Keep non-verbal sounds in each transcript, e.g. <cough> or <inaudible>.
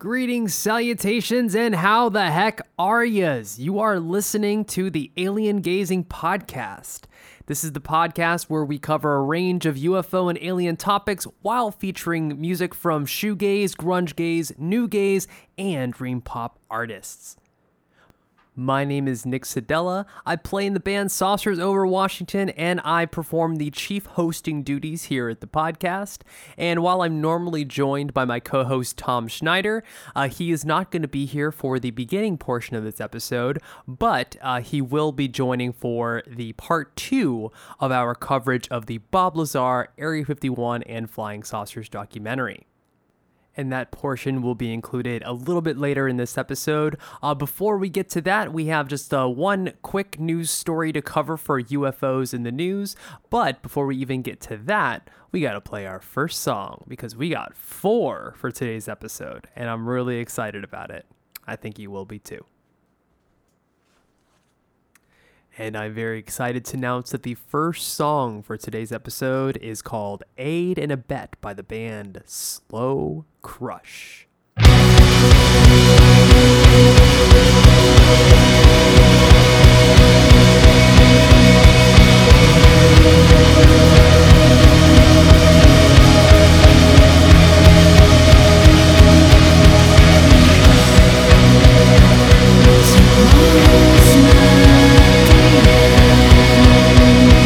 Greetings, salutations, and how the heck are yas? You are listening to the Alien Gazing Podcast. This is the podcast where we cover a range of UFO and alien topics while featuring music from shoegaze, grunge gaze, new gaze, and dream pop artists. My name is Nick Sedella. I play in the band Saucers Over Washington, and I perform the chief hosting duties here at the podcast. And while I'm normally joined by my co host Tom Schneider, uh, he is not going to be here for the beginning portion of this episode, but uh, he will be joining for the part two of our coverage of the Bob Lazar, Area 51, and Flying Saucers documentary and that portion will be included a little bit later in this episode. Uh, before we get to that, we have just uh, one quick news story to cover for UFOs in the news. But before we even get to that, we got to play our first song because we got four for today's episode, and I'm really excited about it. I think you will be too. And I'm very excited to announce that the first song for today's episode is called Aid and Abet by the band Slow Crush. Oh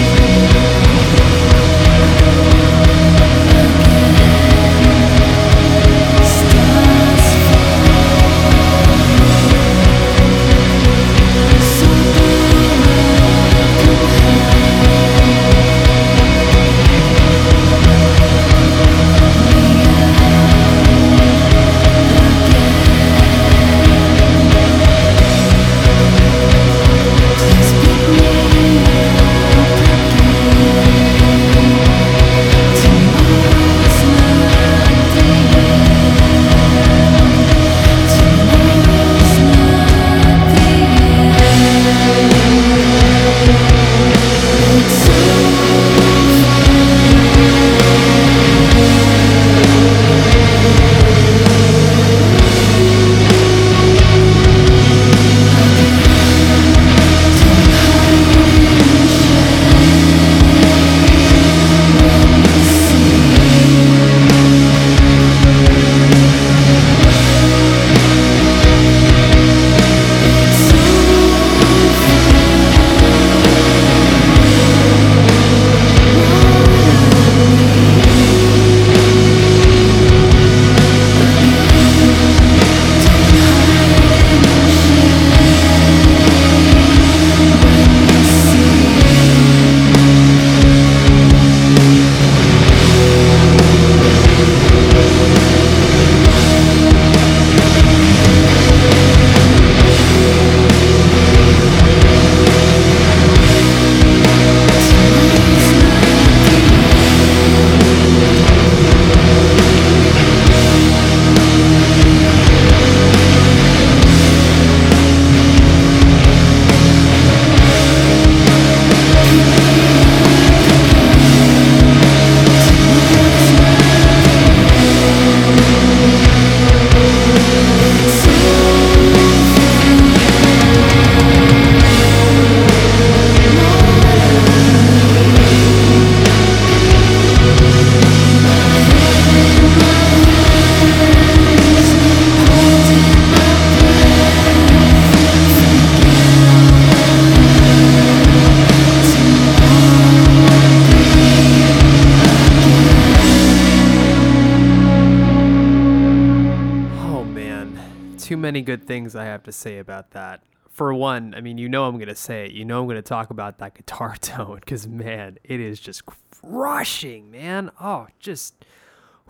things I have to say about that. For one, I mean, you know I'm going to say it. You know I'm going to talk about that guitar <laughs> tone because, man, it is just crushing, man. Oh, just,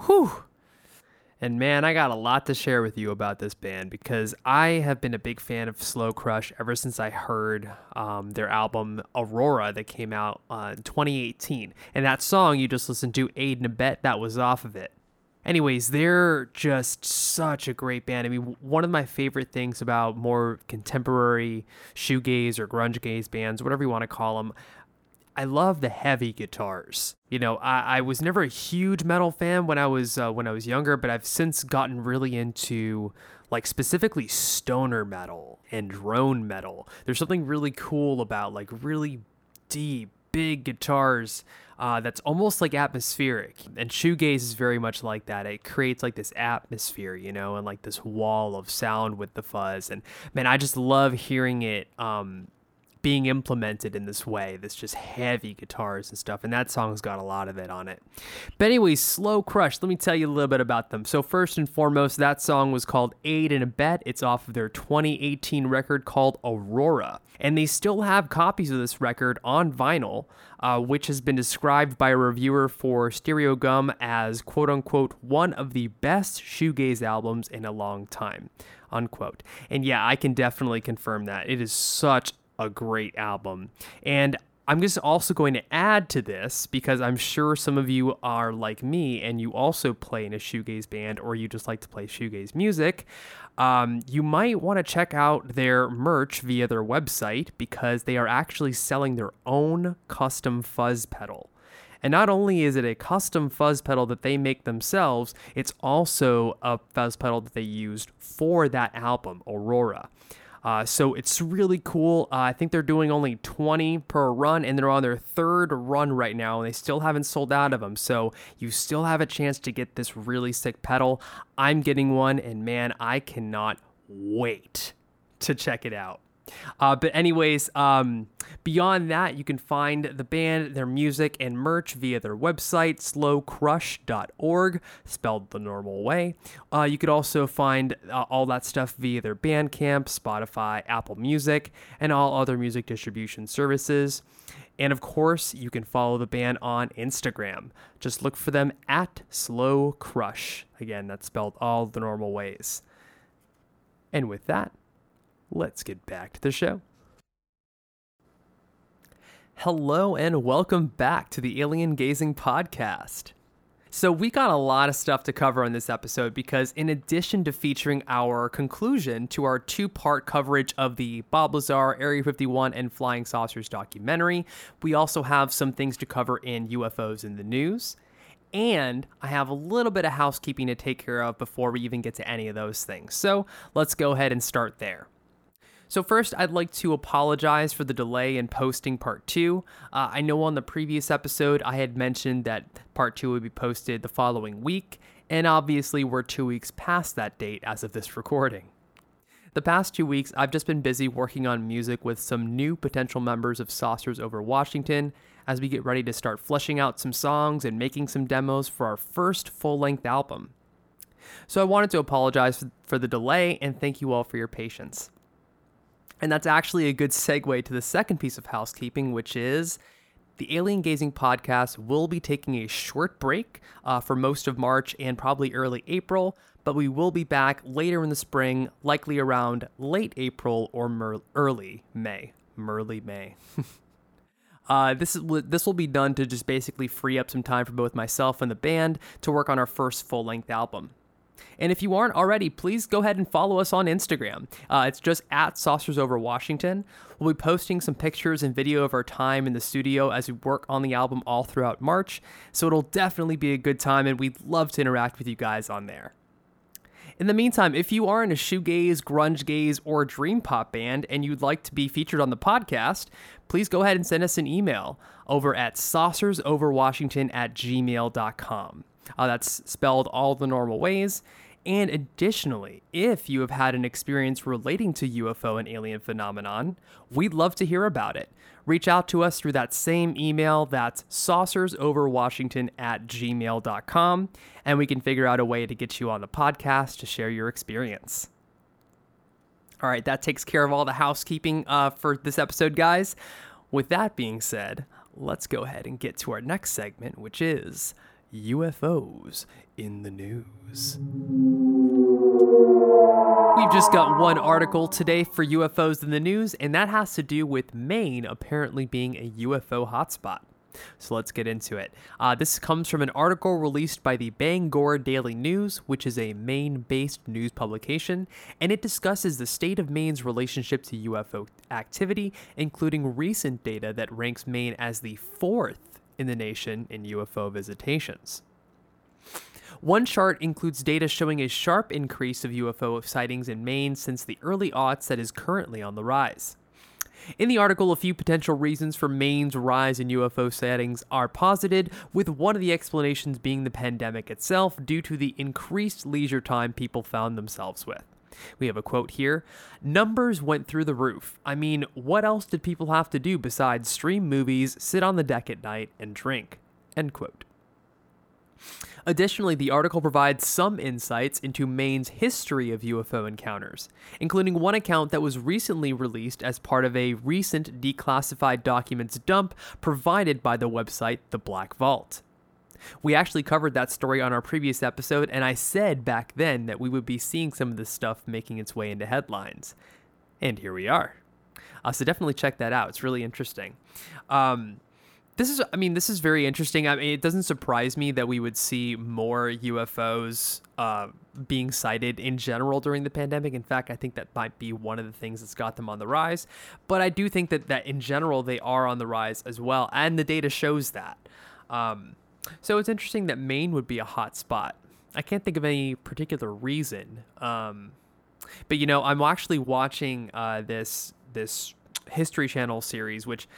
whew. And man, I got a lot to share with you about this band because I have been a big fan of Slow Crush ever since I heard um, their album Aurora that came out uh, in 2018. And that song you just listened to, Aid and Abet, that was off of it. Anyways, they're just such a great band. I mean, one of my favorite things about more contemporary shoegaze or grunge gaze bands, whatever you want to call them, I love the heavy guitars. You know, I, I was never a huge metal fan when I was uh, when I was younger, but I've since gotten really into like specifically stoner metal and drone metal. There's something really cool about like really deep, big guitars uh, that's almost like atmospheric. And shoegaze is very much like that. It creates like this atmosphere, you know, and like this wall of sound with the fuzz. And man, I just love hearing it um, being implemented in this way. This just heavy guitars and stuff. And that song's got a lot of it on it. But anyways, Slow Crush, let me tell you a little bit about them. So first and foremost, that song was called Aid and Abet. It's off of their 2018 record called Aurora. And they still have copies of this record on vinyl, uh, which has been described by a reviewer for Stereogum as quote unquote one of the best shoegaze albums in a long time. Unquote. And yeah, I can definitely confirm that. It is such a great album. And I'm just also going to add to this because I'm sure some of you are like me and you also play in a shoegaze band or you just like to play shoegaze music. Um, you might want to check out their merch via their website because they are actually selling their own custom fuzz pedal. And not only is it a custom fuzz pedal that they make themselves, it's also a fuzz pedal that they used for that album, Aurora. Uh, so it's really cool. Uh, I think they're doing only 20 per run, and they're on their third run right now, and they still haven't sold out of them. So you still have a chance to get this really sick pedal. I'm getting one, and man, I cannot wait to check it out. Uh, but anyways, um, beyond that, you can find the band, their music, and merch via their website, slowcrush.org, spelled the normal way. Uh, you could also find uh, all that stuff via their Bandcamp, Spotify, Apple Music, and all other music distribution services. And of course, you can follow the band on Instagram. Just look for them at Slow Crush. Again, that's spelled all the normal ways. And with that, let's get back to the show. Hello, and welcome back to the Alien Gazing Podcast. So, we got a lot of stuff to cover on this episode because, in addition to featuring our conclusion to our two part coverage of the Bob Lazar, Area 51, and Flying Saucers documentary, we also have some things to cover in UFOs in the News. And I have a little bit of housekeeping to take care of before we even get to any of those things. So, let's go ahead and start there. So, first, I'd like to apologize for the delay in posting part two. Uh, I know on the previous episode I had mentioned that part two would be posted the following week, and obviously, we're two weeks past that date as of this recording. The past two weeks, I've just been busy working on music with some new potential members of Saucers Over Washington as we get ready to start fleshing out some songs and making some demos for our first full length album. So, I wanted to apologize for the delay and thank you all for your patience. And that's actually a good segue to the second piece of housekeeping, which is the Alien Gazing podcast will be taking a short break uh, for most of March and probably early April, but we will be back later in the spring, likely around late April or mer- early May. Merly May. <laughs> Uh, this is this will be done to just basically free up some time for both myself and the band to work on our first full length album. And if you aren't already, please go ahead and follow us on Instagram. Uh, it's just at Saucers Over Washington. We'll be posting some pictures and video of our time in the studio as we work on the album all throughout March. So it'll definitely be a good time, and we'd love to interact with you guys on there. In the meantime, if you are in a shoegaze, grunge gaze, or dream pop band and you'd like to be featured on the podcast, please go ahead and send us an email over at saucersoverwashington at gmail.com. Uh, that's spelled all the normal ways. And additionally, if you have had an experience relating to UFO and alien phenomenon, we'd love to hear about it. Reach out to us through that same email that's saucersoverwashington at gmail.com, and we can figure out a way to get you on the podcast to share your experience. All right, that takes care of all the housekeeping uh, for this episode, guys. With that being said, let's go ahead and get to our next segment, which is UFOs in the news. We've just got one article today for UFOs in the news, and that has to do with Maine apparently being a UFO hotspot. So let's get into it. Uh, this comes from an article released by the Bangor Daily News, which is a Maine based news publication, and it discusses the state of Maine's relationship to UFO activity, including recent data that ranks Maine as the fourth in the nation in UFO visitations. One chart includes data showing a sharp increase of UFO sightings in Maine since the early aughts that is currently on the rise. In the article, a few potential reasons for Maine's rise in UFO sightings are posited, with one of the explanations being the pandemic itself due to the increased leisure time people found themselves with. We have a quote here Numbers went through the roof. I mean, what else did people have to do besides stream movies, sit on the deck at night, and drink? End quote. Additionally, the article provides some insights into Maine's history of UFO encounters, including one account that was recently released as part of a recent declassified documents dump provided by the website The Black Vault. We actually covered that story on our previous episode, and I said back then that we would be seeing some of this stuff making its way into headlines. And here we are. Uh, so definitely check that out. It's really interesting. Um, this is, I mean, this is very interesting. I mean, it doesn't surprise me that we would see more UFOs uh, being sighted in general during the pandemic. In fact, I think that might be one of the things that's got them on the rise. But I do think that, that in general, they are on the rise as well. And the data shows that. Um, so it's interesting that Maine would be a hot spot. I can't think of any particular reason. Um, but, you know, I'm actually watching uh, this this History Channel series, which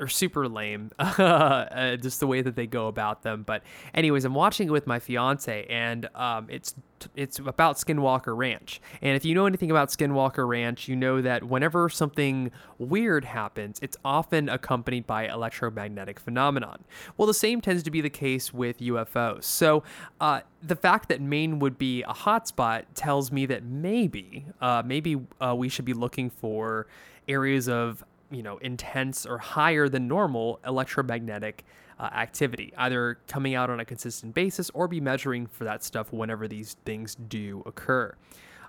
are super lame, <laughs> uh, just the way that they go about them. But anyways, I'm watching it with my fiance, and um, it's it's about Skinwalker Ranch. And if you know anything about Skinwalker Ranch, you know that whenever something weird happens, it's often accompanied by electromagnetic phenomenon. Well, the same tends to be the case with UFOs. So uh, the fact that Maine would be a hotspot tells me that maybe, uh, maybe uh, we should be looking for areas of you know intense or higher than normal electromagnetic uh, activity, either coming out on a consistent basis or be measuring for that stuff whenever these things do occur.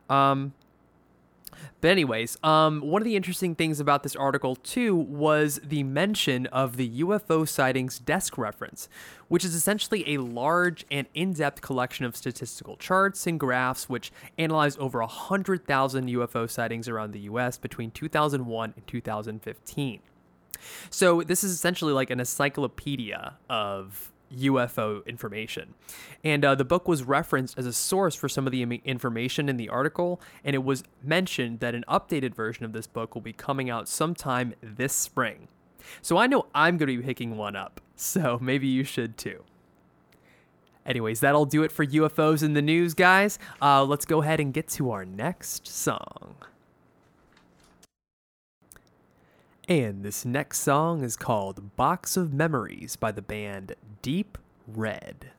Um, but anyways, um, one of the interesting things about this article too was the mention of the UFO sightings desk reference, which is essentially a large and in-depth collection of statistical charts and graphs which analyze over 100,000 UFO sightings around the US between 2001 and 2015. So this is essentially like an encyclopedia of UFO information. And uh, the book was referenced as a source for some of the information in the article, and it was mentioned that an updated version of this book will be coming out sometime this spring. So I know I'm going to be picking one up, <laughs> so maybe you should too. Anyways, that'll do it for UFOs in the news, guys. Uh, let's go ahead and get to our next song. And this next song is called Box of Memories by the band Deep Red.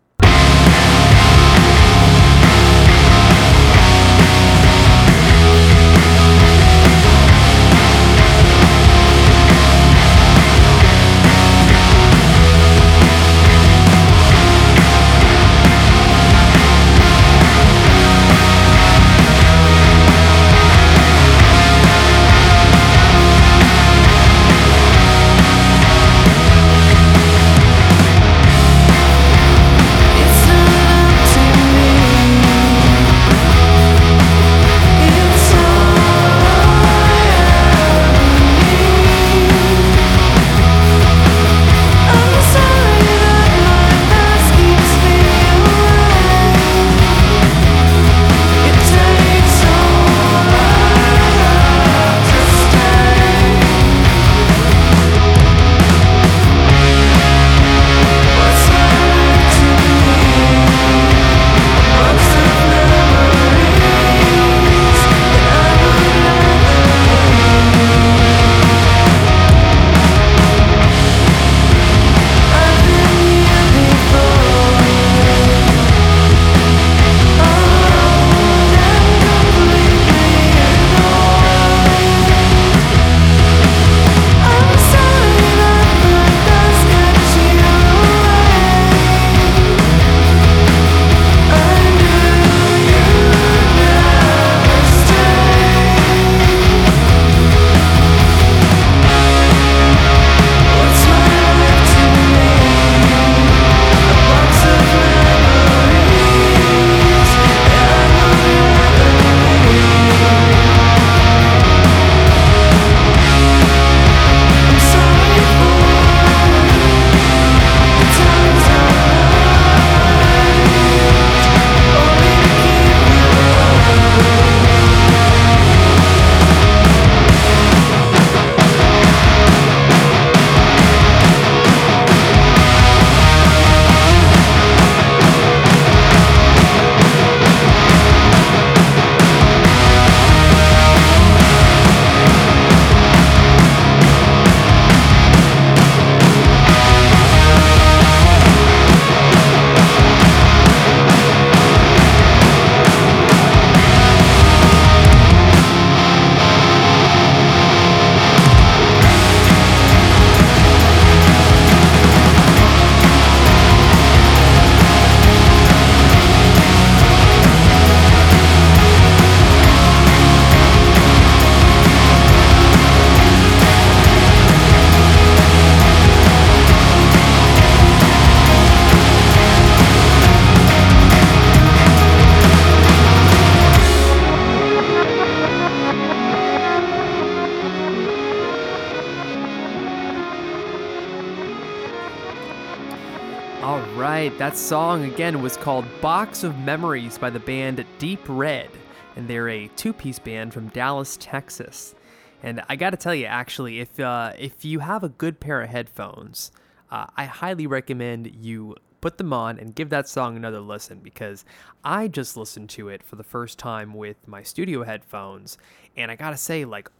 That song again was called Box of Memories by the band Deep Red, and they're a two piece band from Dallas, Texas. And I gotta tell you, actually, if, uh, if you have a good pair of headphones, uh, I highly recommend you put them on and give that song another listen because I just listened to it for the first time with my studio headphones. And I gotta say, like,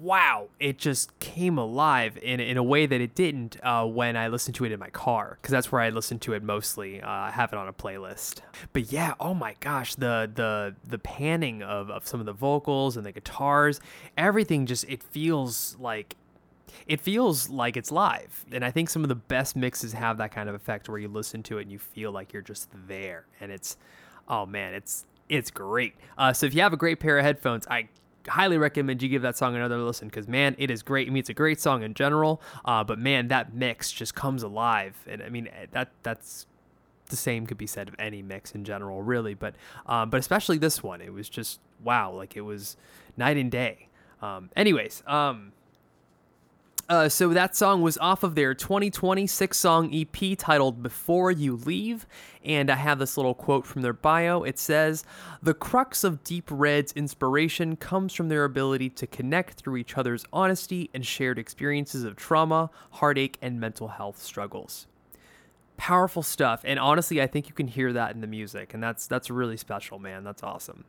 wow, it just came alive in, in a way that it didn't uh, when I listened to it in my car, because that's where I listen to it mostly. Uh, I have it on a playlist. But yeah, oh my gosh, the the the panning of, of some of the vocals and the guitars, everything just it feels like it feels like it's live. And I think some of the best mixes have that kind of effect where you listen to it and you feel like you're just there. And it's oh man, it's it's great. Uh, so if you have a great pair of headphones, I highly recommend you give that song another listen because man, it is great. I mean, it's a great song in general, uh, but man, that mix just comes alive, and I mean eh, that that's the same could be said of any mix in general, really. But um, but especially this one, it was just wow, like it was night and day. Um, anyways, um, uh, so that song was off of their 2020 six song EP titled Before You Leave. And I have this little quote from their bio. It says, The crux of Deep Red's inspiration comes from their ability to connect through each other's honesty and shared experiences of trauma, heartache, and mental health struggles. Powerful stuff. And honestly, I think you can hear that in the music. And that's that's really special, man. That's awesome.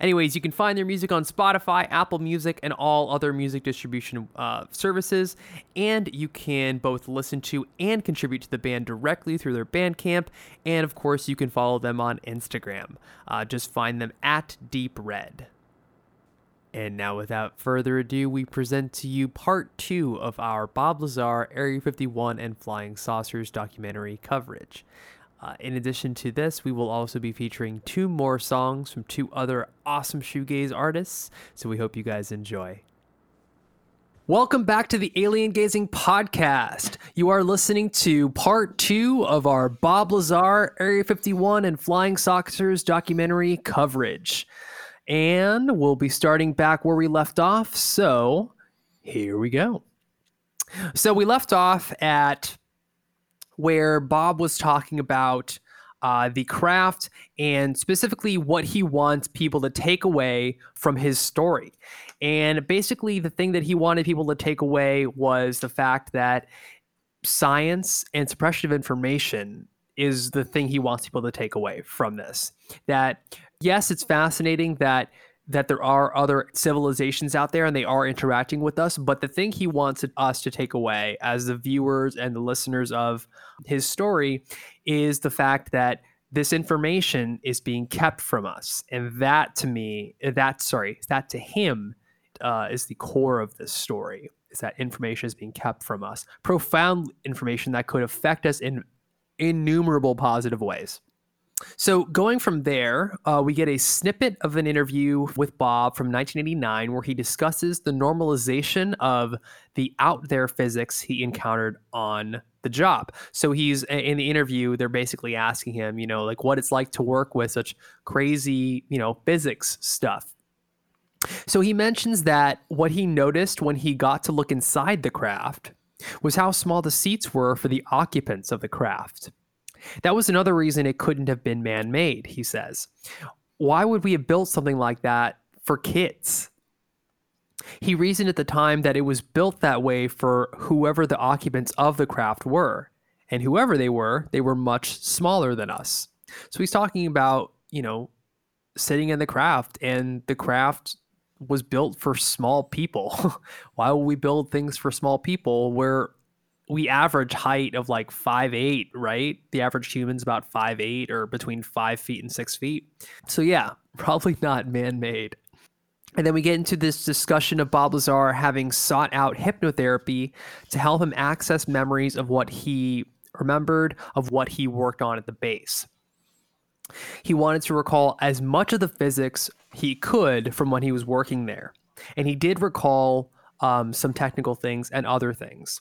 Anyways, you can find their music on Spotify, Apple Music, and all other music distribution uh, services. And you can both listen to and contribute to the band directly through their Bandcamp. And of course, you can follow them on Instagram. Uh, just find them at Deep Red. And now, without further ado, we present to you part two of our Bob Lazar, Area 51, and Flying Saucers documentary coverage. Uh, in addition to this, we will also be featuring two more songs from two other awesome shoegaze artists, so we hope you guys enjoy. Welcome back to the Alien Gazing Podcast. You are listening to part two of our Bob Lazar, Area 51, and Flying Saucers documentary coverage. And we'll be starting back where we left off, so here we go. So we left off at where Bob was talking about uh, the craft and specifically what he wants people to take away from his story. And basically, the thing that he wanted people to take away was the fact that science and suppression of information is the thing he wants people to take away from this. That, yes, it's fascinating that that there are other civilizations out there and they are interacting with us. But the thing he wants us to take away as the viewers and the listeners of his story is the fact that this information is being kept from us. And that to me, that, sorry, that to him uh, is the core of this story is that information is being kept from us. Profound information that could affect us in innumerable positive ways. So, going from there, uh, we get a snippet of an interview with Bob from 1989 where he discusses the normalization of the out there physics he encountered on the job. So, he's in the interview, they're basically asking him, you know, like what it's like to work with such crazy, you know, physics stuff. So, he mentions that what he noticed when he got to look inside the craft was how small the seats were for the occupants of the craft. That was another reason it couldn't have been man made, he says. Why would we have built something like that for kids? He reasoned at the time that it was built that way for whoever the occupants of the craft were. And whoever they were, they were much smaller than us. So he's talking about, you know, sitting in the craft, and the craft was built for small people. <laughs> Why would we build things for small people where we average height of like five eight, right? The average human's about five eight or between five feet and six feet. So yeah, <laughs> probably not man made. And then we get into this discussion of Bob Lazar having sought out hypnotherapy to help him access memories of what he remembered, of what he worked on at the base. He wanted to recall as much of the physics he could from when he was working there. And he did recall um, some technical things and other things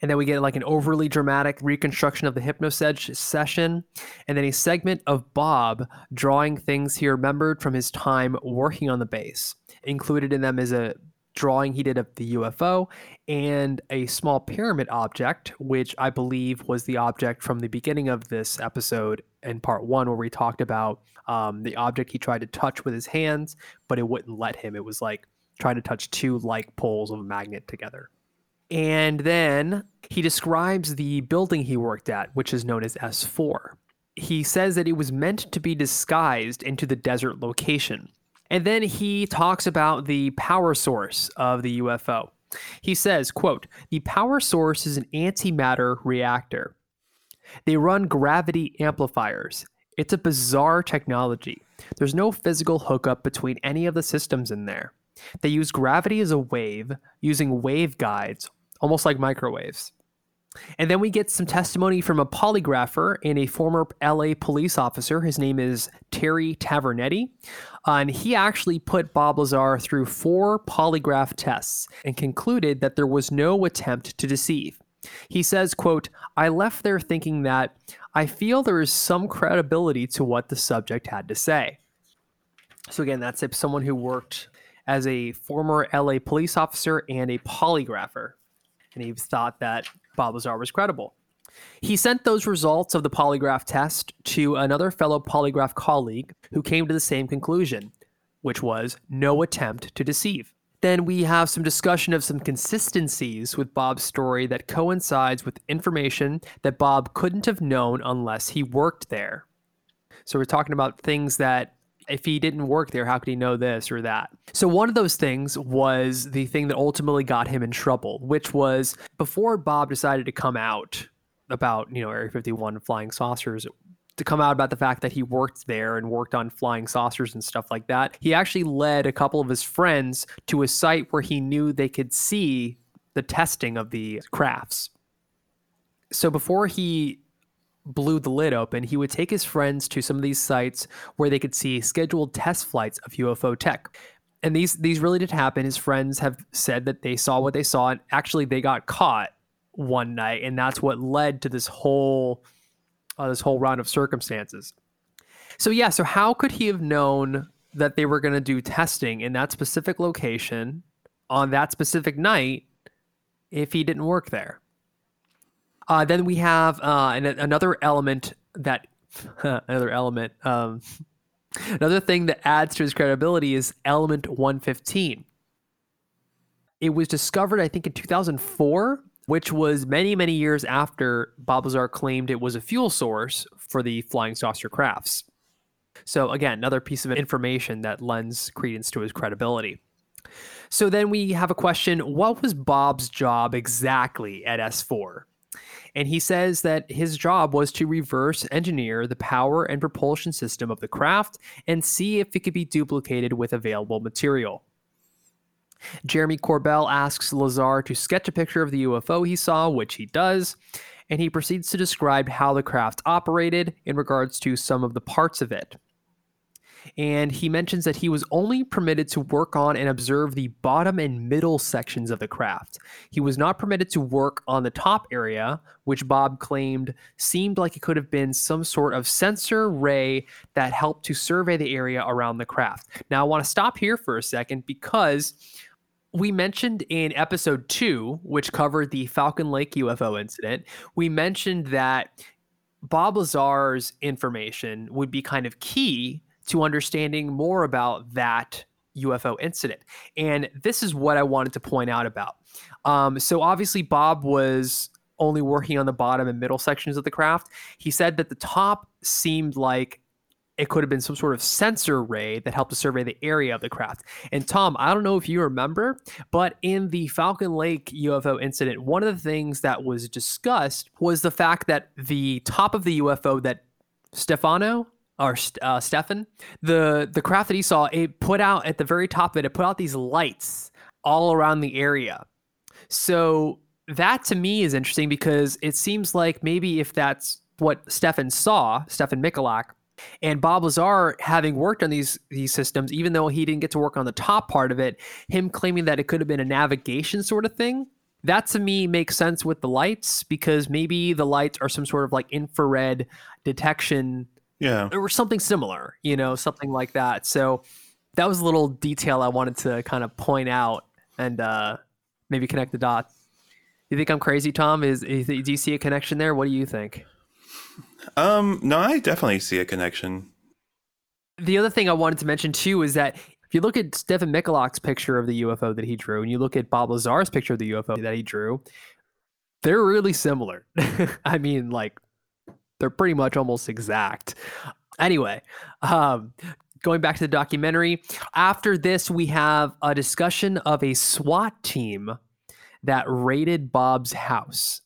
and then we get like an overly dramatic reconstruction of the hypnosed session, and then a segment of Bob drawing things he remembered from his time working on the base. Included in them is a drawing he did of the UFO and a small pyramid object, which I believe was the object from the beginning of this episode in part one, where we talked about um, the object he tried to touch with his hands, but it wouldn't let him. It was like trying to touch two like poles of a magnet together. And then he describes the building he worked at, which is known as S4. He says that it was meant to be disguised into the desert location. And then he talks about the power source of the UFO. He says, quote, "The power source is an antimatter reactor. They run gravity amplifiers. It's a bizarre technology. There's no physical hookup between any of the systems in there. They use gravity as a wave, using waveguides, almost like microwaves. And then we get some testimony from a polygrapher and a former LA police officer. His name is Terry Tavernetti. Uh, and he actually put Bob Lazar through four polygraph tests and concluded that there was no attempt to deceive. He says, quote, I left there thinking that I feel there is some credibility to what the subject had to say. So again, that's someone who worked as a former LA police officer and a polygrapher. And he thought that Bob Lazar was credible. He sent those results of the polygraph test to another fellow polygraph colleague who came to the same conclusion, which was no attempt to deceive. Then we have some discussion of some consistencies with Bob's story that coincides with information that Bob couldn't have known unless he worked there. So we're talking about things that if he didn't work there, how could he know this or that? So, one of those things was the thing that ultimately got him in trouble, which was before Bob decided to come out about, you know, Area 51 flying saucers, to come out about the fact that he worked there and worked on flying saucers and stuff like that. He actually led a couple of his friends to a site where he knew they could see the testing of the crafts. So before he blew the lid open, he would take his friends to some of these sites where they could see scheduled test flights of UFO tech. And these these really did happen. His friends have said that they saw what they saw, and actually they got caught one night, and that's what led to this whole uh, this whole round of circumstances. So yeah, so how could he have known that they were going to do testing in that specific location on that specific night if he didn't work there? Uh, then we have uh, an, another element that <laughs> another element. Um, <laughs> another thing that adds to his credibility is element 115. It was discovered, I think, in 2004, which was many, many years after Bob Lazar claimed it was a fuel source for the flying saucer crafts. So, again, another piece of information that lends credence to his credibility. So, then we have a question What was Bob's job exactly at S4? And he says that his job was to reverse engineer the power and propulsion system of the craft and see if it could be duplicated with available material. Jeremy Corbell asks Lazar to sketch a picture of the UFO he saw, which he does, and he proceeds to describe how the craft operated in regards to some of the parts of it and he mentions that he was only permitted to work on and observe the bottom and middle sections of the craft. He was not permitted to work on the top area, which Bob claimed seemed like it could have been some sort of sensor array that helped to survey the area around the craft. Now, I want to stop here for a second because we mentioned in episode two, which covered the Falcon Lake UFO incident, we mentioned that Bob Lazar's information would be kind of key to understanding more about that UFO incident. And this is what I wanted to point out about. Um, so obviously, Bob was only working on the bottom and middle sections of the craft. He said that the top seemed like it could have been some sort of sensor array that helped to survey the area of the craft. And Tom, I don't know if you remember, but in the Falcon Lake UFO incident, one of the things that was discussed was the fact that the top of the UFO that Stefano or uh, Stefan, the the craft that he saw, it put out at the very top of it, it put out these lights all around the area. So that to me is interesting because it seems like maybe if that's what Stefan saw, Stefan Michalak, and Bob Lazar having worked on these these systems, even though he didn't get to work on the top part of it, him claiming that it could have been a navigation sort of thing. That to me makes sense with the lights because maybe the lights are some sort of like infrared detection yeah. Or something similar, you know, something like that. So that was a little detail I wanted to kind of point out and uh, maybe connect the dots. You think I'm crazy, Tom? Is, is do you see a connection there? What do you think? Um, no, I definitely see a connection. The other thing I wanted to mention too is that if you look at Stephen Michalak's picture of the UFO that he drew, and you look at Bob Lazar's picture of the UFO that he drew, they're really similar. <laughs> I mean, like they're pretty much almost exact. Anyway, um, going back to the documentary, after this, we have a discussion of a SWAT team that raided Bob's house.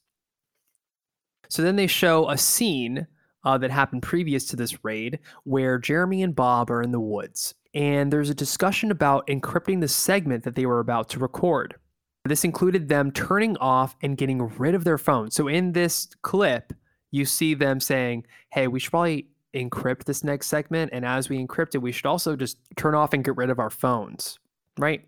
So then they show a scene uh, that happened previous to this raid where Jeremy and Bob are in the woods. And there's a discussion about encrypting the segment that they were about to record. This included them turning off and getting rid of their phone. So in this clip, you see them saying, hey, we should probably encrypt this next segment. And as we encrypt it, we should also just turn off and get rid of our phones, right?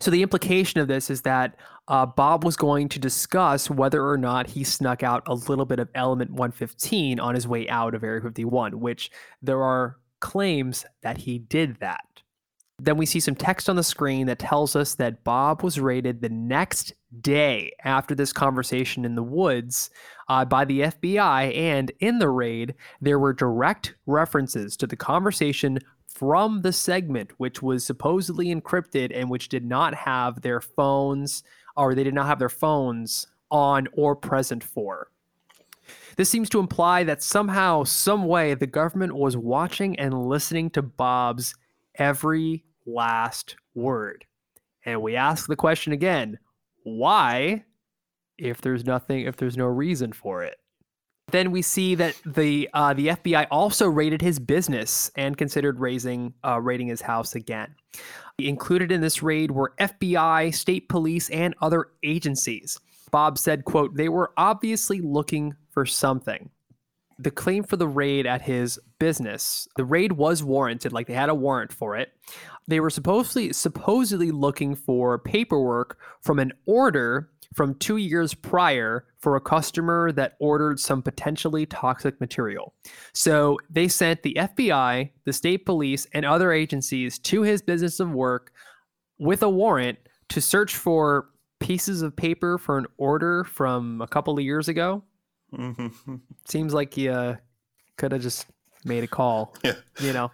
So the implication of this is that uh, Bob was going to discuss whether or not he snuck out a little bit of element 115 on his way out of Area 51, which there are claims that he did that. Then we see some text on the screen that tells us that Bob was raided the next day after this conversation in the woods uh, by the FBI. And in the raid, there were direct references to the conversation from the segment, which was supposedly encrypted and which did not have their phones or they did not have their phones on or present for. This seems to imply that somehow, some way, the government was watching and listening to Bob's every last word. And we ask the question again why, if there's nothing, if there's no reason for it? Then we see that the uh, the FBI also raided his business and considered raising uh, raiding his house again. Included in this raid were FBI, state police, and other agencies. Bob said, "quote They were obviously looking for something." The claim for the raid at his business, the raid was warranted, like they had a warrant for it. They were supposedly supposedly looking for paperwork from an order from two years prior for a customer that ordered some potentially toxic material. So they sent the FBI, the state police, and other agencies to his business of work with a warrant to search for pieces of paper for an order from a couple of years ago. Mm-hmm. <laughs> Seems like he uh, could have just made a call. <laughs> Yeah. You know,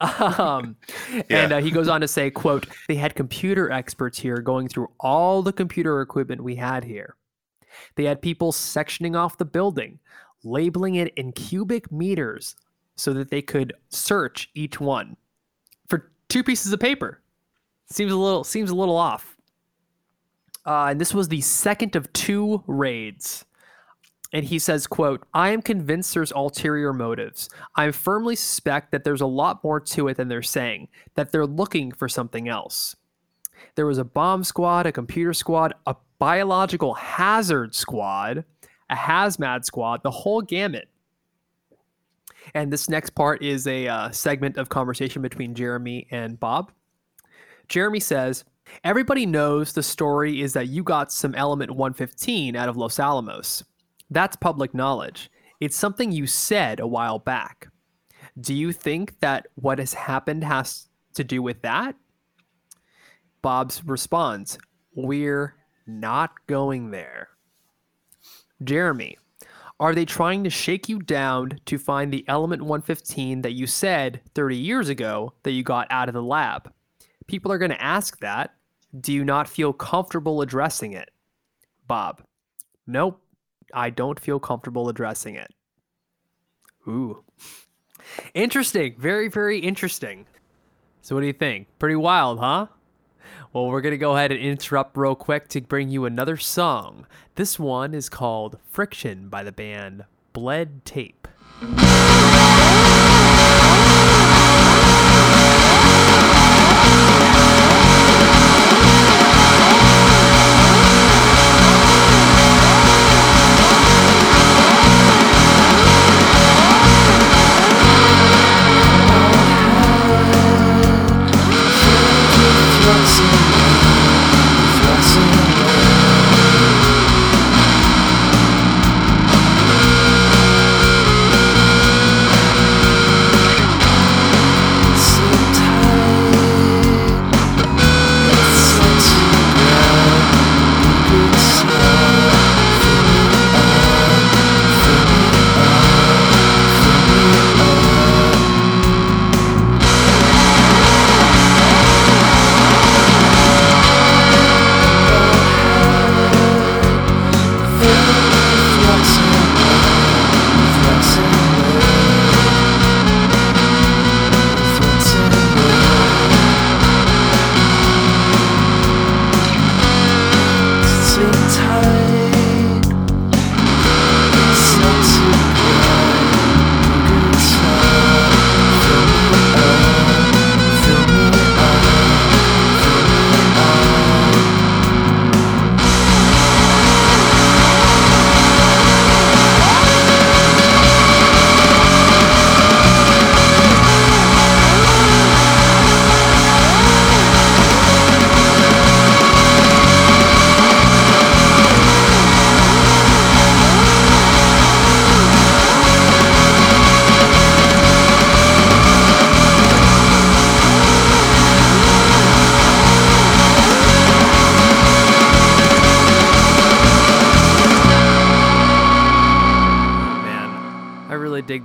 um, yeah. and uh, he goes on to say, "quote They had computer experts here going through all the computer equipment we had here. They had people sectioning off the building, labeling it in cubic meters, so that they could search each one for two pieces of paper. Seems a little seems a little off. Uh, and this was the second of two raids and he says quote i am convinced there's ulterior motives. I firmly suspect that there's a lot more to it than they're saying that they're looking for something else. There was a bomb squad a computer squad a biological hazard squad a hazmat squad the whole gamut. And this next part is a uh, segment of conversation between jeremy and bob. Jeremy says everybody knows the story is that you got some element 115 out of los alamos that's public knowledge. It's something you said a while back. Do you think that what has happened has to do with that? Bob's responds, We're not going there. Jeremy, are they trying to shake you down to find the element 115 that you said 30 years ago that you got out of the lab? People are going to ask that. Do you not feel comfortable addressing it? Bob, nope. I don't feel comfortable addressing it. Ooh. Interesting. Very, very interesting. So, what do you think? Pretty wild, huh? Well, we're going to go ahead and interrupt real quick to bring you another song. This one is called Friction by the band Bled Tape.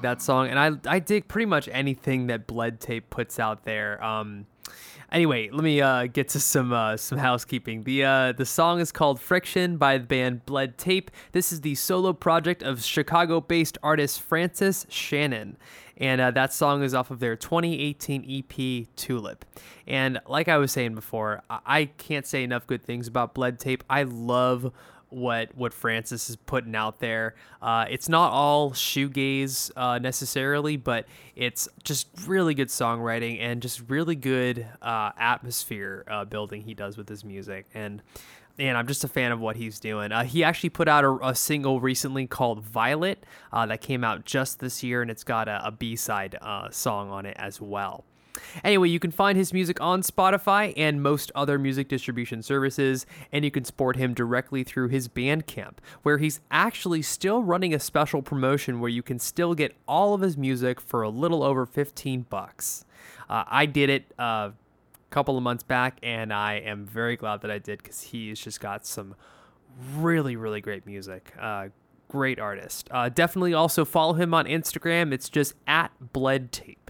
That song, and I I dig pretty much anything that Bled Tape puts out there. Um, anyway, let me uh, get to some uh, some housekeeping. The uh, the song is called "Friction" by the band Bled Tape. This is the solo project of Chicago-based artist Francis Shannon, and uh, that song is off of their 2018 EP Tulip. And like I was saying before, I, I can't say enough good things about Bled Tape. I love what what Francis is putting out there. Uh, it's not all shoegaze uh, necessarily, but it's just really good songwriting and just really good uh, atmosphere uh, building he does with his music. And and I'm just a fan of what he's doing. Uh, he actually put out a, a single recently called Violet uh, that came out just this year, and it's got a, a B side song on it as well. Anyway, you can find his music on Spotify and most other music distribution services, and you can support him directly through his Bandcamp, where he's actually still running a special promotion where you can still get all of his music for a little over 15 bucks. Uh, I did it a uh, couple of months back, and I am very glad that I did because he's just got some really, really great music. Uh, great artist. Uh, definitely also follow him on Instagram. It's just at Bled Tape.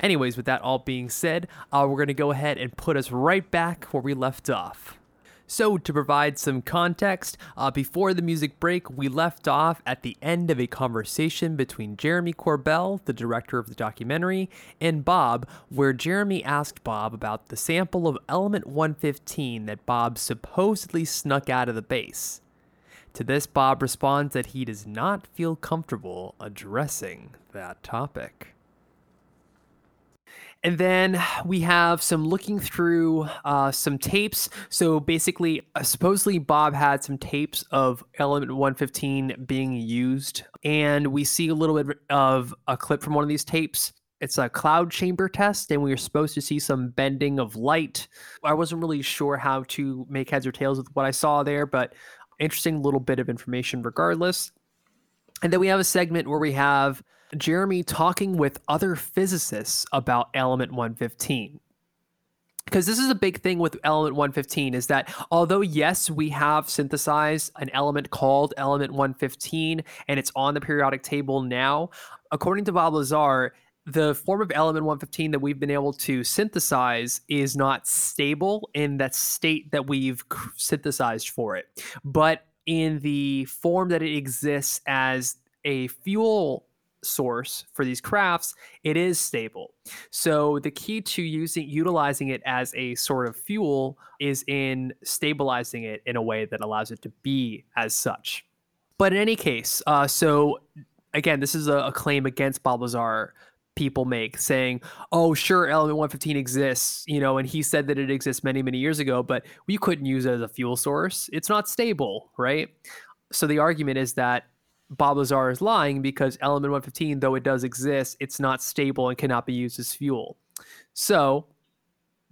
Anyways, with that all being said, uh, we're going to go ahead and put us right back where we left off. So, to provide some context, uh, before the music break, we left off at the end of a conversation between Jeremy Corbell, the director of the documentary, and Bob, where Jeremy asked Bob about the sample of element 115 that Bob supposedly snuck out of the base. To this, Bob responds that he does not feel comfortable addressing that topic. And then we have some looking through uh, some tapes. So basically, uh, supposedly Bob had some tapes of Element 115 being used. And we see a little bit of a clip from one of these tapes. It's a cloud chamber test, and we were supposed to see some bending of light. I wasn't really sure how to make heads or tails with what I saw there, but interesting little bit of information regardless. And then we have a segment where we have Jeremy talking with other physicists about element 115 because this is a big thing with element 115 is that although yes we have synthesized an element called element 115 and it's on the periodic table now according to bob lazar the form of element 115 that we've been able to synthesize is not stable in that state that we've synthesized for it. But in the form that it exists as a fuel source for these crafts, it is stable. So the key to using utilizing it as a sort of fuel is in stabilizing it in a way that allows it to be as such. But in any case, uh, so again, this is a, a claim against Bob Lazar people make saying, oh, sure, element 115 exists, you know, and he said that it exists many, many years ago, but we couldn't use it as a fuel source. It's not stable, right? So the argument is that Bob Lazar is lying because element 115, though it does exist, it's not stable and cannot be used as fuel. So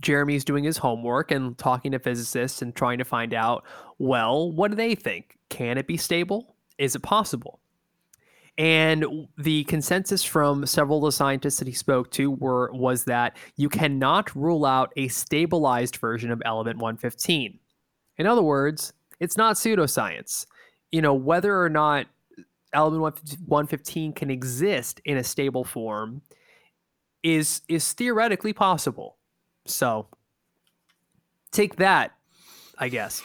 Jeremy's doing his homework and talking to physicists and trying to find out, well, what do they think? Can it be stable? Is it possible? And the consensus from several of the scientists that he spoke to were was that you cannot rule out a stabilized version of element 115. In other words, it's not pseudoscience. You know, whether or not element 115 can exist in a stable form is is theoretically possible. So take that, I guess.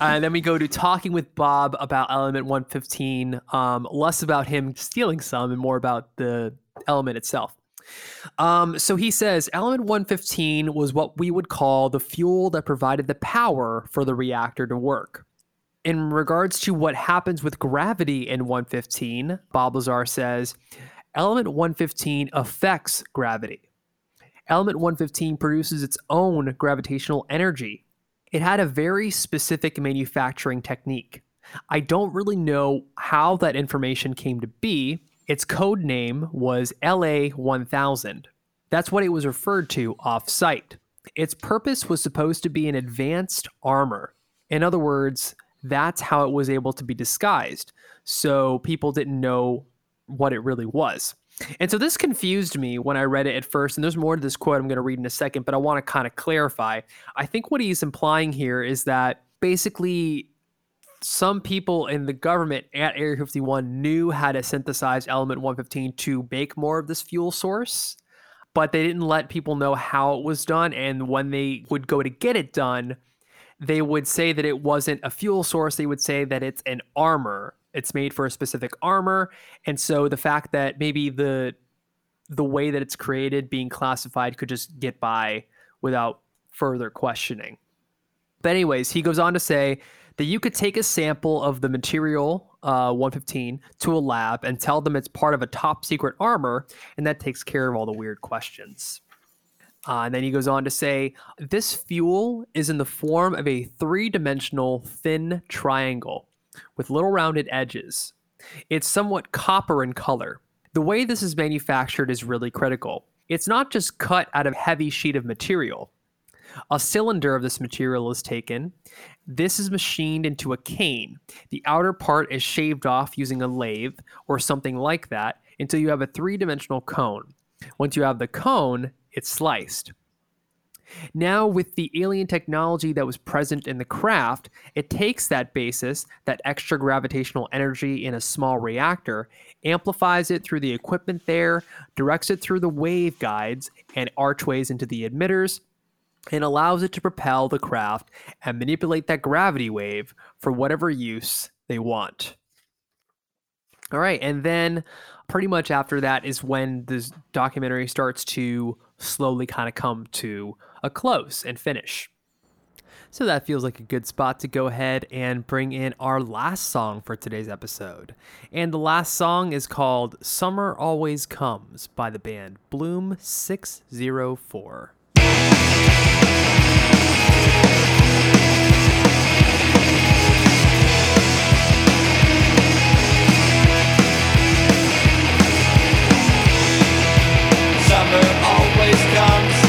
and <laughs> then we go to talking with Bob about element 115, um, less about him stealing some and more about the element itself. Um, so he says element 115 was what we would call the fuel that provided the power for the reactor to work in regards to what happens with gravity in 115, Bob Lazar says element 115 affects gravity. Element 115 produces its own gravitational energy. It had a very specific manufacturing technique. I don't really know how that information came to be. Its code name was LA 1000. That's what it was referred to off site. Its purpose was supposed to be an advanced armor. In other words, that's how it was able to be disguised. So people didn't know what it really was. And so this confused me when I read it at first. And there's more to this quote I'm going to read in a second, but I want to kind of clarify. I think what he's implying here is that basically some people in the government at Area 51 knew how to synthesize element 115 to make more of this fuel source, but they didn't let people know how it was done. And when they would go to get it done, they would say that it wasn't a fuel source. They would say that it's an armor. It's made for a specific armor. And so the fact that maybe the the way that it's created being classified could just get by without further questioning. But anyways, he goes on to say that you could take a sample of the material uh, 115 to a lab and tell them it's part of a top secret armor, and that takes care of all the weird questions. Uh, and then he goes on to say this fuel is in the form of a three dimensional thin triangle with little rounded edges. It's somewhat copper in color. The way this is manufactured is really critical. It's not just cut out of a heavy sheet of material. A cylinder of this material is taken. This is machined into a cane. The outer part is shaved off using a lathe or something like that until you have a three dimensional cone. Once you have the cone, it's sliced. Now, with the alien technology that was present in the craft, it takes that basis, that extra gravitational energy in a small reactor, amplifies it through the equipment there, directs it through the wave guides and archways into the emitters, and allows it to propel the craft and manipulate that gravity wave for whatever use they want. All right, and then pretty much after that is when this documentary starts to slowly kind of come to a close and finish. So that feels like a good spot to go ahead and bring in our last song for today's episode. And the last song is called Summer Always Comes by the band Bloom 604. Summer always comes,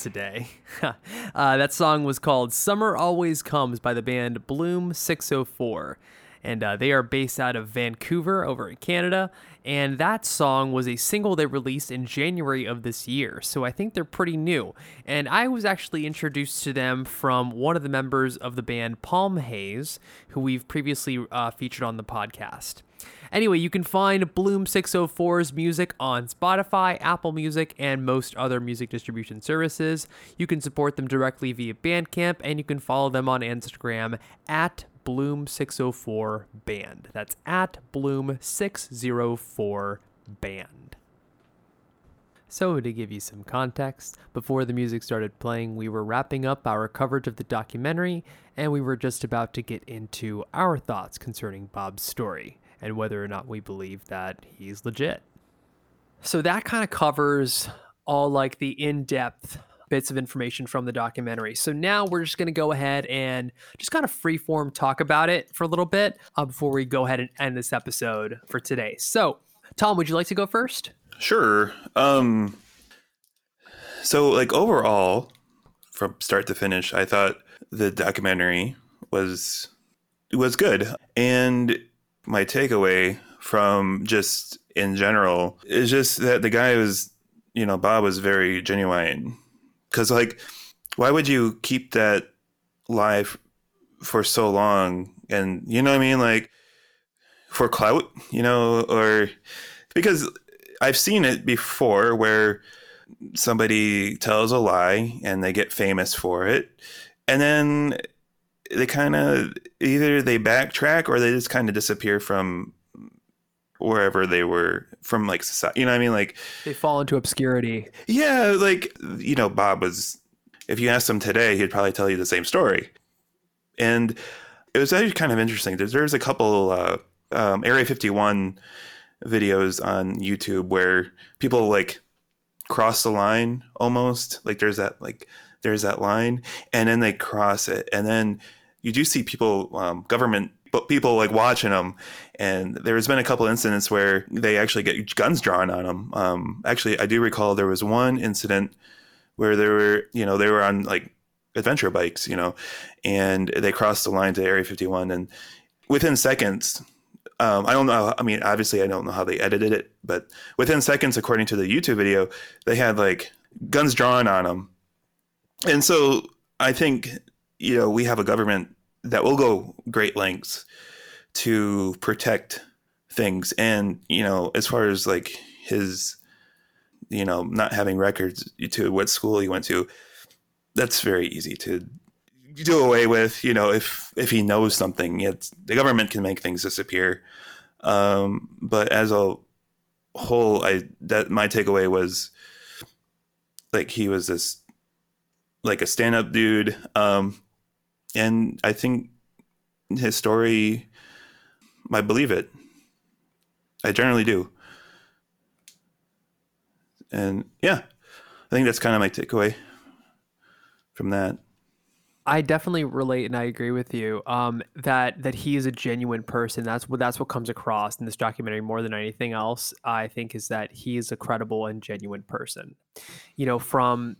today. <laughs> uh, that song was called Summer Always Comes by the band Bloom 604. And uh, they are based out of Vancouver over in Canada. And that song was a single they released in January of this year. So I think they're pretty new. And I was actually introduced to them from one of the members of the band Palm Haze, who we've previously uh, featured on the podcast. Anyway, you can find Bloom 604's music on Spotify, Apple Music, and most other music distribution services. You can support them directly via Bandcamp, and you can follow them on Instagram at Bloom604Band. That's at Bloom604Band. So, to give you some context, before the music started playing, we were wrapping up our coverage of the documentary, and we were just about to get into our thoughts concerning Bob's story and whether or not we believe that he's legit. So, that kind of covers all like the in depth bits of information from the documentary. So, now we're just going to go ahead and just kind of freeform talk about it for a little bit uh, before we go ahead and end this episode for today. So, Tom, would you like to go first? Sure. Um so like overall from start to finish, I thought the documentary was was good. And my takeaway from just in general is just that the guy was, you know, Bob was very genuine. Cuz like why would you keep that live for so long and you know what I mean like for clout, you know, or because I've seen it before where somebody tells a lie and they get famous for it. And then they kind of either they backtrack or they just kind of disappear from wherever they were from like society. You know what I mean? Like, They fall into obscurity. yeah, like, you know, Bob was, if you asked him today, he'd probably tell you the same story. And it was actually kind of interesting. There's, there's a couple uh, um, Area 51 videos on YouTube where people like cross the line almost. Like there's that, like, there's that line, and then they cross it. And then you do see people, um, government but people like watching them and there's been a couple incidents where they actually get guns drawn on them um, actually i do recall there was one incident where they were you know they were on like adventure bikes you know and they crossed the line to area 51 and within seconds um, i don't know i mean obviously i don't know how they edited it but within seconds according to the youtube video they had like guns drawn on them and so i think you know we have a government that will go great lengths to protect things. And you know as far as like his you know not having records to what school he went to that's very easy to do away with. You know if if he knows something it's the government can make things disappear. Um but as a whole i that my takeaway was like he was this like a stand-up dude. Um and I think his story, I believe it. I generally do. And yeah, I think that's kind of my takeaway from that. I definitely relate and I agree with you um, that that he is a genuine person. That's what that's what comes across in this documentary more than anything else. I think is that he is a credible and genuine person. You know, from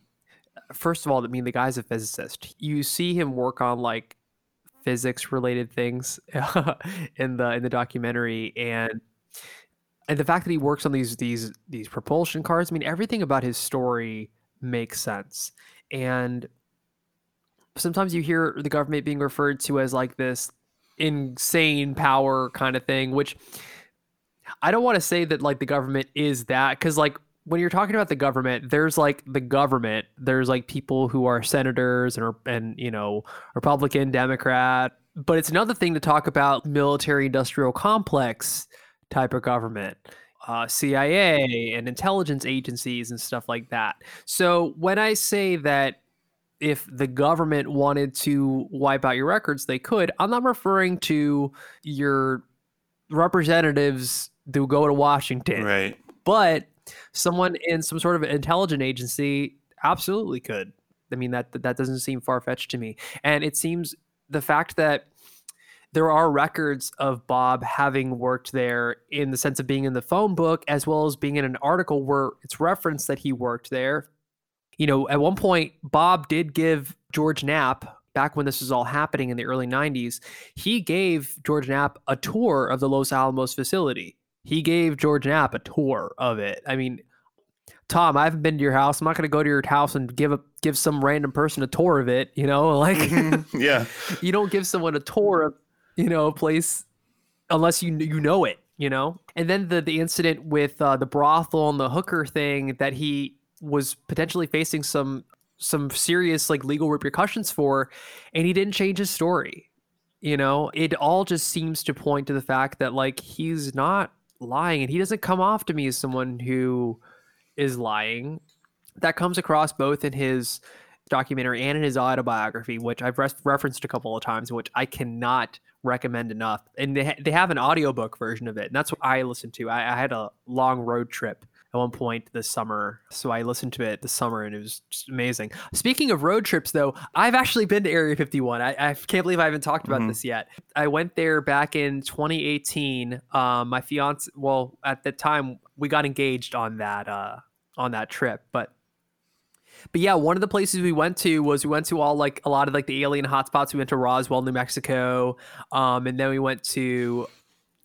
first of all, I mean the guy's a physicist. You see him work on like physics related things <laughs> in the in the documentary and and the fact that he works on these these these propulsion cars. I mean everything about his story makes sense. And sometimes you hear the government being referred to as like this insane power kind of thing, which I don't want to say that like the government is that because like when you're talking about the government, there's like the government. There's like people who are senators and and you know Republican, Democrat. But it's another thing to talk about military industrial complex type of government, uh, CIA and intelligence agencies and stuff like that. So when I say that if the government wanted to wipe out your records, they could. I'm not referring to your representatives who go to Washington, Right. but someone in some sort of intelligent agency absolutely could. I mean that that doesn't seem far fetched to me, and it seems the fact that there are records of Bob having worked there in the sense of being in the phone book as well as being in an article where it's referenced that he worked there. You know, at one point, Bob did give George Knapp, back when this was all happening in the early 90s, he gave George Knapp a tour of the Los Alamos facility. He gave George Knapp a tour of it. I mean, Tom, I haven't been to your house. I'm not going to go to your house and give a give some random person a tour of it. You know, <laughs> like Yeah. <laughs> you don't give someone a tour of you know a place unless you you know it you know? And then the the incident with uh, the brothel and the hooker thing that he was potentially facing some some serious like legal repercussions for and he didn't change his story. You know, it all just seems to point to the fact that like he's not lying and he doesn't come off to me as someone who is lying. That comes across both in his documentary and in his autobiography, which I've res- referenced a couple of times, which I cannot recommend enough. And they, ha- they have an audiobook version of it, and that's what I listened to. I, I had a long road trip at one point this summer, so I listened to it this summer, and it was just amazing. Speaking of road trips, though, I've actually been to Area 51. I, I can't believe I haven't talked about Mhm. this yet. I went there back in 2018. Um, my fiance, well, at the time we got engaged on that uh, on that trip, but but yeah, one of the places we went to was we went to all like a lot of like the alien hotspots. We went to Roswell, New Mexico, um, and then we went to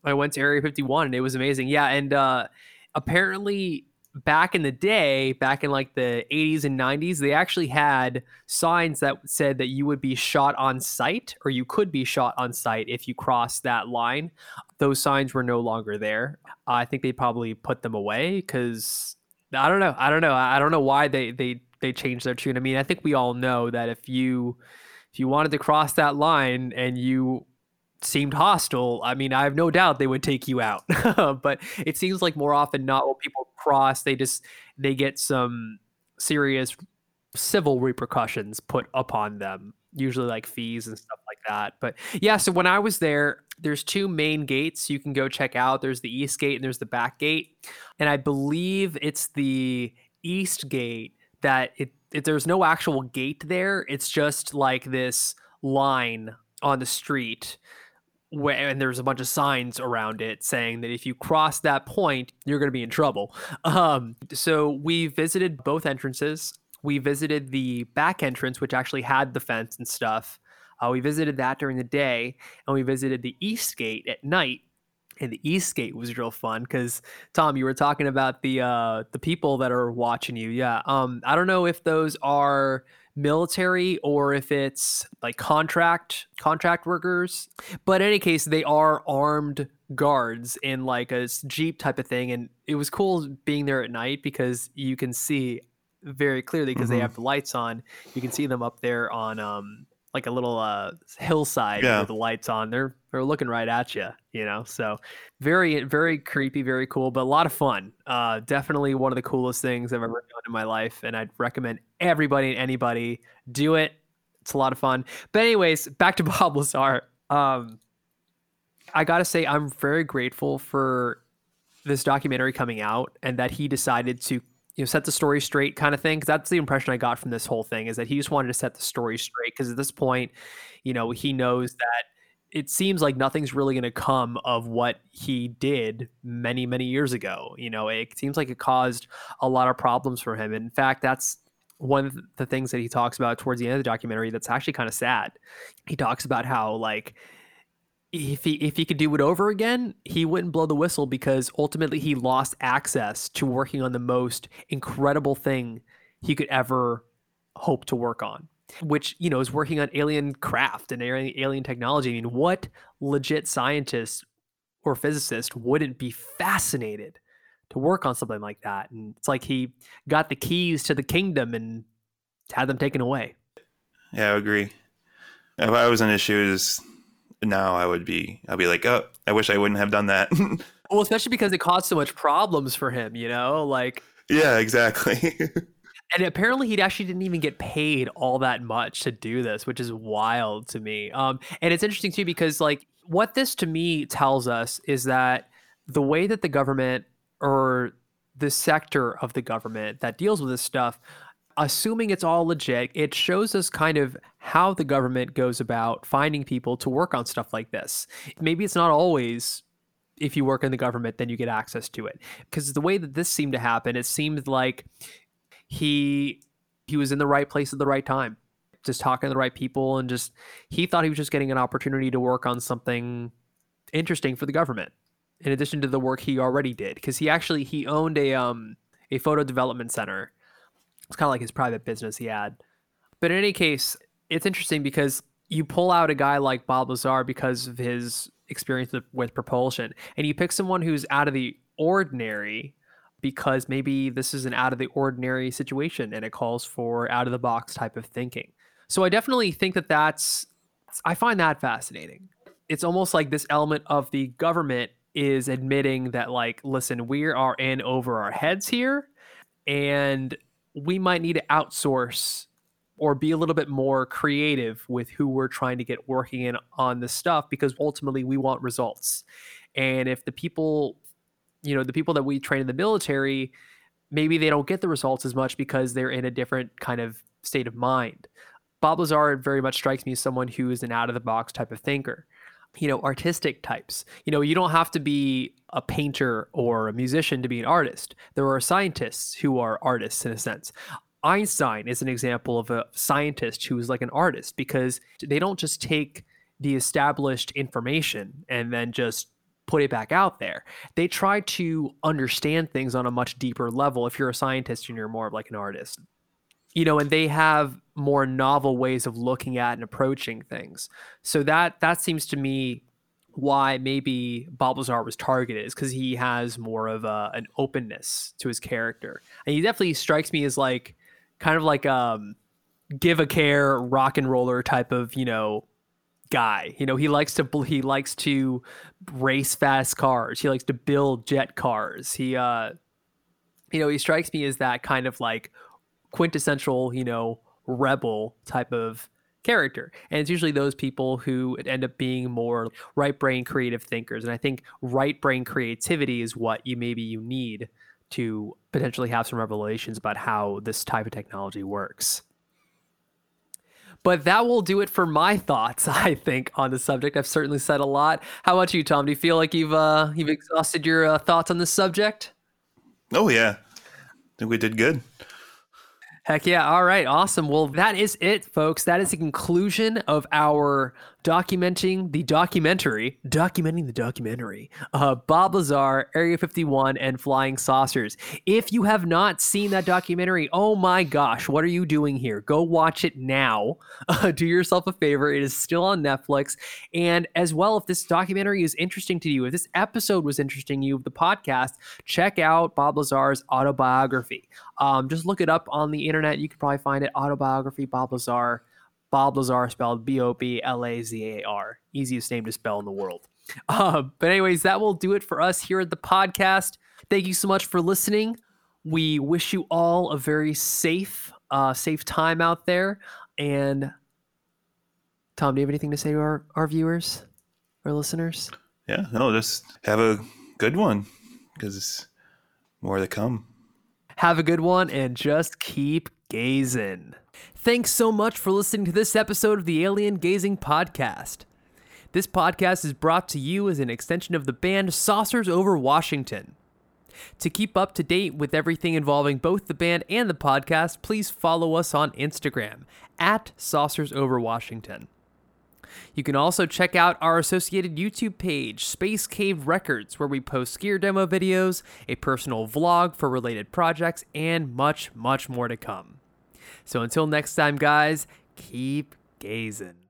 I went to Area 51, and it was amazing. Yeah, and uh, apparently back in the day, back in like the 80s and 90s, they actually had signs that said that you would be shot on sight, or you could be shot on sight if you crossed that line. Those signs were no longer there. I think they probably put them away because I don't know. I don't know. I don't know why they they they changed their tune. I mean, I think we all know that if you if you wanted to cross that line and you seemed hostile, I mean, I have no doubt they would take you out. <laughs> but it seems like more often not when people cross, they just they get some serious civil repercussions put upon them, usually like fees and stuff like that. But yeah, so when I was there, there's two main gates you can go check out. There's the east gate and there's the back gate. And I believe it's the east gate that it, it there's no actual gate there. It's just like this line on the street where and there's a bunch of signs around it saying that if you cross that point, you're going to be in trouble. Um, so we visited both entrances. We visited the back entrance, which actually had the fence and stuff. Uh, we visited that during the day, and we visited the east gate at night. And the east gate was real fun because Tom, you were talking about the uh, the people that are watching you. Yeah, um, I don't know if those are military or if it's like contract contract workers but in any case they are armed guards in like a jeep type of thing and it was cool being there at night because you can see very clearly because they Mhm. have the lights on you can see them up there on um like a little uh hillside Yeah. with the lights on they're they're looking right at you you know? So very very creepy very cool but a lot of fun. Uh definitely one of the coolest things i've ever done in my life and i'd recommend everybody and anybody do it. It's a lot of fun. But anyways back to <laughs> bob lazar. Um i gotta say i'm very grateful for this documentary coming out and that he decided to you know set the story straight kind of thing because that's the impression i got from this whole thing is that he just wanted to set the story straight because at this point you know he knows that it seems like nothing's really going to come of what he did many many years ago you know it seems like it caused a lot of problems for him. In fact that's one of the things that he talks about towards the end of the documentary that's actually kind of sad. He talks about how like if he if he could do it over again, he wouldn't blow the whistle because ultimately he lost access to working on the most incredible thing he could ever hope to work on, which you know is working on alien craft and alien alien technology. I mean, what legit scientist or physicist wouldn't be fascinated to work on something like that? And it's like he got the keys to the kingdom and had them taken away. Yeah, I agree. If I was in his shoes now, I would be. I'd be like, oh, I wish I wouldn't have done that. <laughs> Well, especially because it caused so much problems for him, you know, like yeah, exactly. <laughs> and apparently he actually didn't even get paid all that much to do this which is wild to me. Um and it's interesting too because like what this to me tells us is that the way that the government or the sector of the government that deals with this stuff assuming it's all legit it shows us kind of how the government goes about finding people to work on stuff like this. Maybe it's not always if you work in the government then you get access to it. Because the way that this seemed to happen it seemed like he he was in the right place at the right time just talking to the right people and just he thought he was just getting an opportunity to work on something interesting for the government in addition to the work he already did because he actually he owned a um a photo development center it's kind of like his private business he had but in any case it's interesting because you pull out a guy like bob lazar because of his experience with, with propulsion. And you pick someone who's out of the ordinary because maybe this is an out of the ordinary situation and it calls for out of the box type of thinking. So I definitely think that that's, I find that fascinating. It's almost like this element of the government is admitting that, like, listen, we are in over our heads here and we might need to outsource or be a little bit more creative with who we're trying to get working in on this stuff because ultimately we want results. And if the people, you know, the people that we train in the military, maybe they don't get the results as much because they're in a different kind of state of mind. Bob Lazar very much strikes me as someone who is an out of the box type of thinker. You know, artistic types. You know, you don't have to be a painter or a musician to be an artist. There are scientists who are artists in a sense. Einstein is an example of a scientist who is like an artist because they don't just take the established information and then just put it back out there. They try to understand things on a much deeper level if you're a scientist and you're more of like an artist. You know, and they have more novel ways of looking at and approaching things. So that that seems to me why maybe Bob Lazar was targeted is because he has more of a, an openness to his character. And he definitely strikes me as like kind of like um give a care rock and roller type of you know guy. You know he likes to he likes to race fast cars. He likes to build jet cars. He uh you know he strikes me as that kind of like quintessential you know rebel type of character. And it's usually those people who end up being more right brain creative thinkers. And i think right brain creativity is what you maybe you need to potentially have some revelations about how this type of technology works. But that will do it for my thoughts, <laughs> I think, on the subject. I've certainly said a lot. How about you, Tom? Do you feel like you've uh, you've exhausted your uh, thoughts on this subject? Oh yeah, I think we did good. Heck yeah. All right. Awesome. Well, that is it, folks. That is the conclusion of our documenting the documentary, documenting the documentary, uh, Bob Lazar, Area 51, and Flying Saucers. If you have not seen that documentary, oh my gosh, what are you doing here? Go watch it now. <laughs> Uh, do yourself a favor. It is still on Netflix. And as well, if this documentary is interesting to you, if this episode was interesting to you the podcast, check out Bob Lazar's autobiography. Um, just look it up on the internet. You can probably find it autobiography, Bob Lazar. Bob Lazar spelled B O B L A Z A R. Easiest name to spell in the world. Uh, but, anyways, that will do it for us here at the podcast. Thank you so much for listening. We wish you all a very safe, uh, safe time out there. And Tom, do you have anything to say to our, our viewers, our listeners? Yeah, no, just have a good one because it's more to come. Have a good one and just keep gazing. Thanks so much for listening to this episode of the Alien Gazing Podcast. This podcast is brought to you as an extension of the band Saucers Over Washington. To keep up to date with everything involving both the band and the podcast, please follow us on Instagram at Saucers Over Washington. You can also check out our associated YouTube page, Space Cave Records, where we post gear demo videos, a personal vlog for related projects, and much, much more to come. So until next time, guys, keep gazing.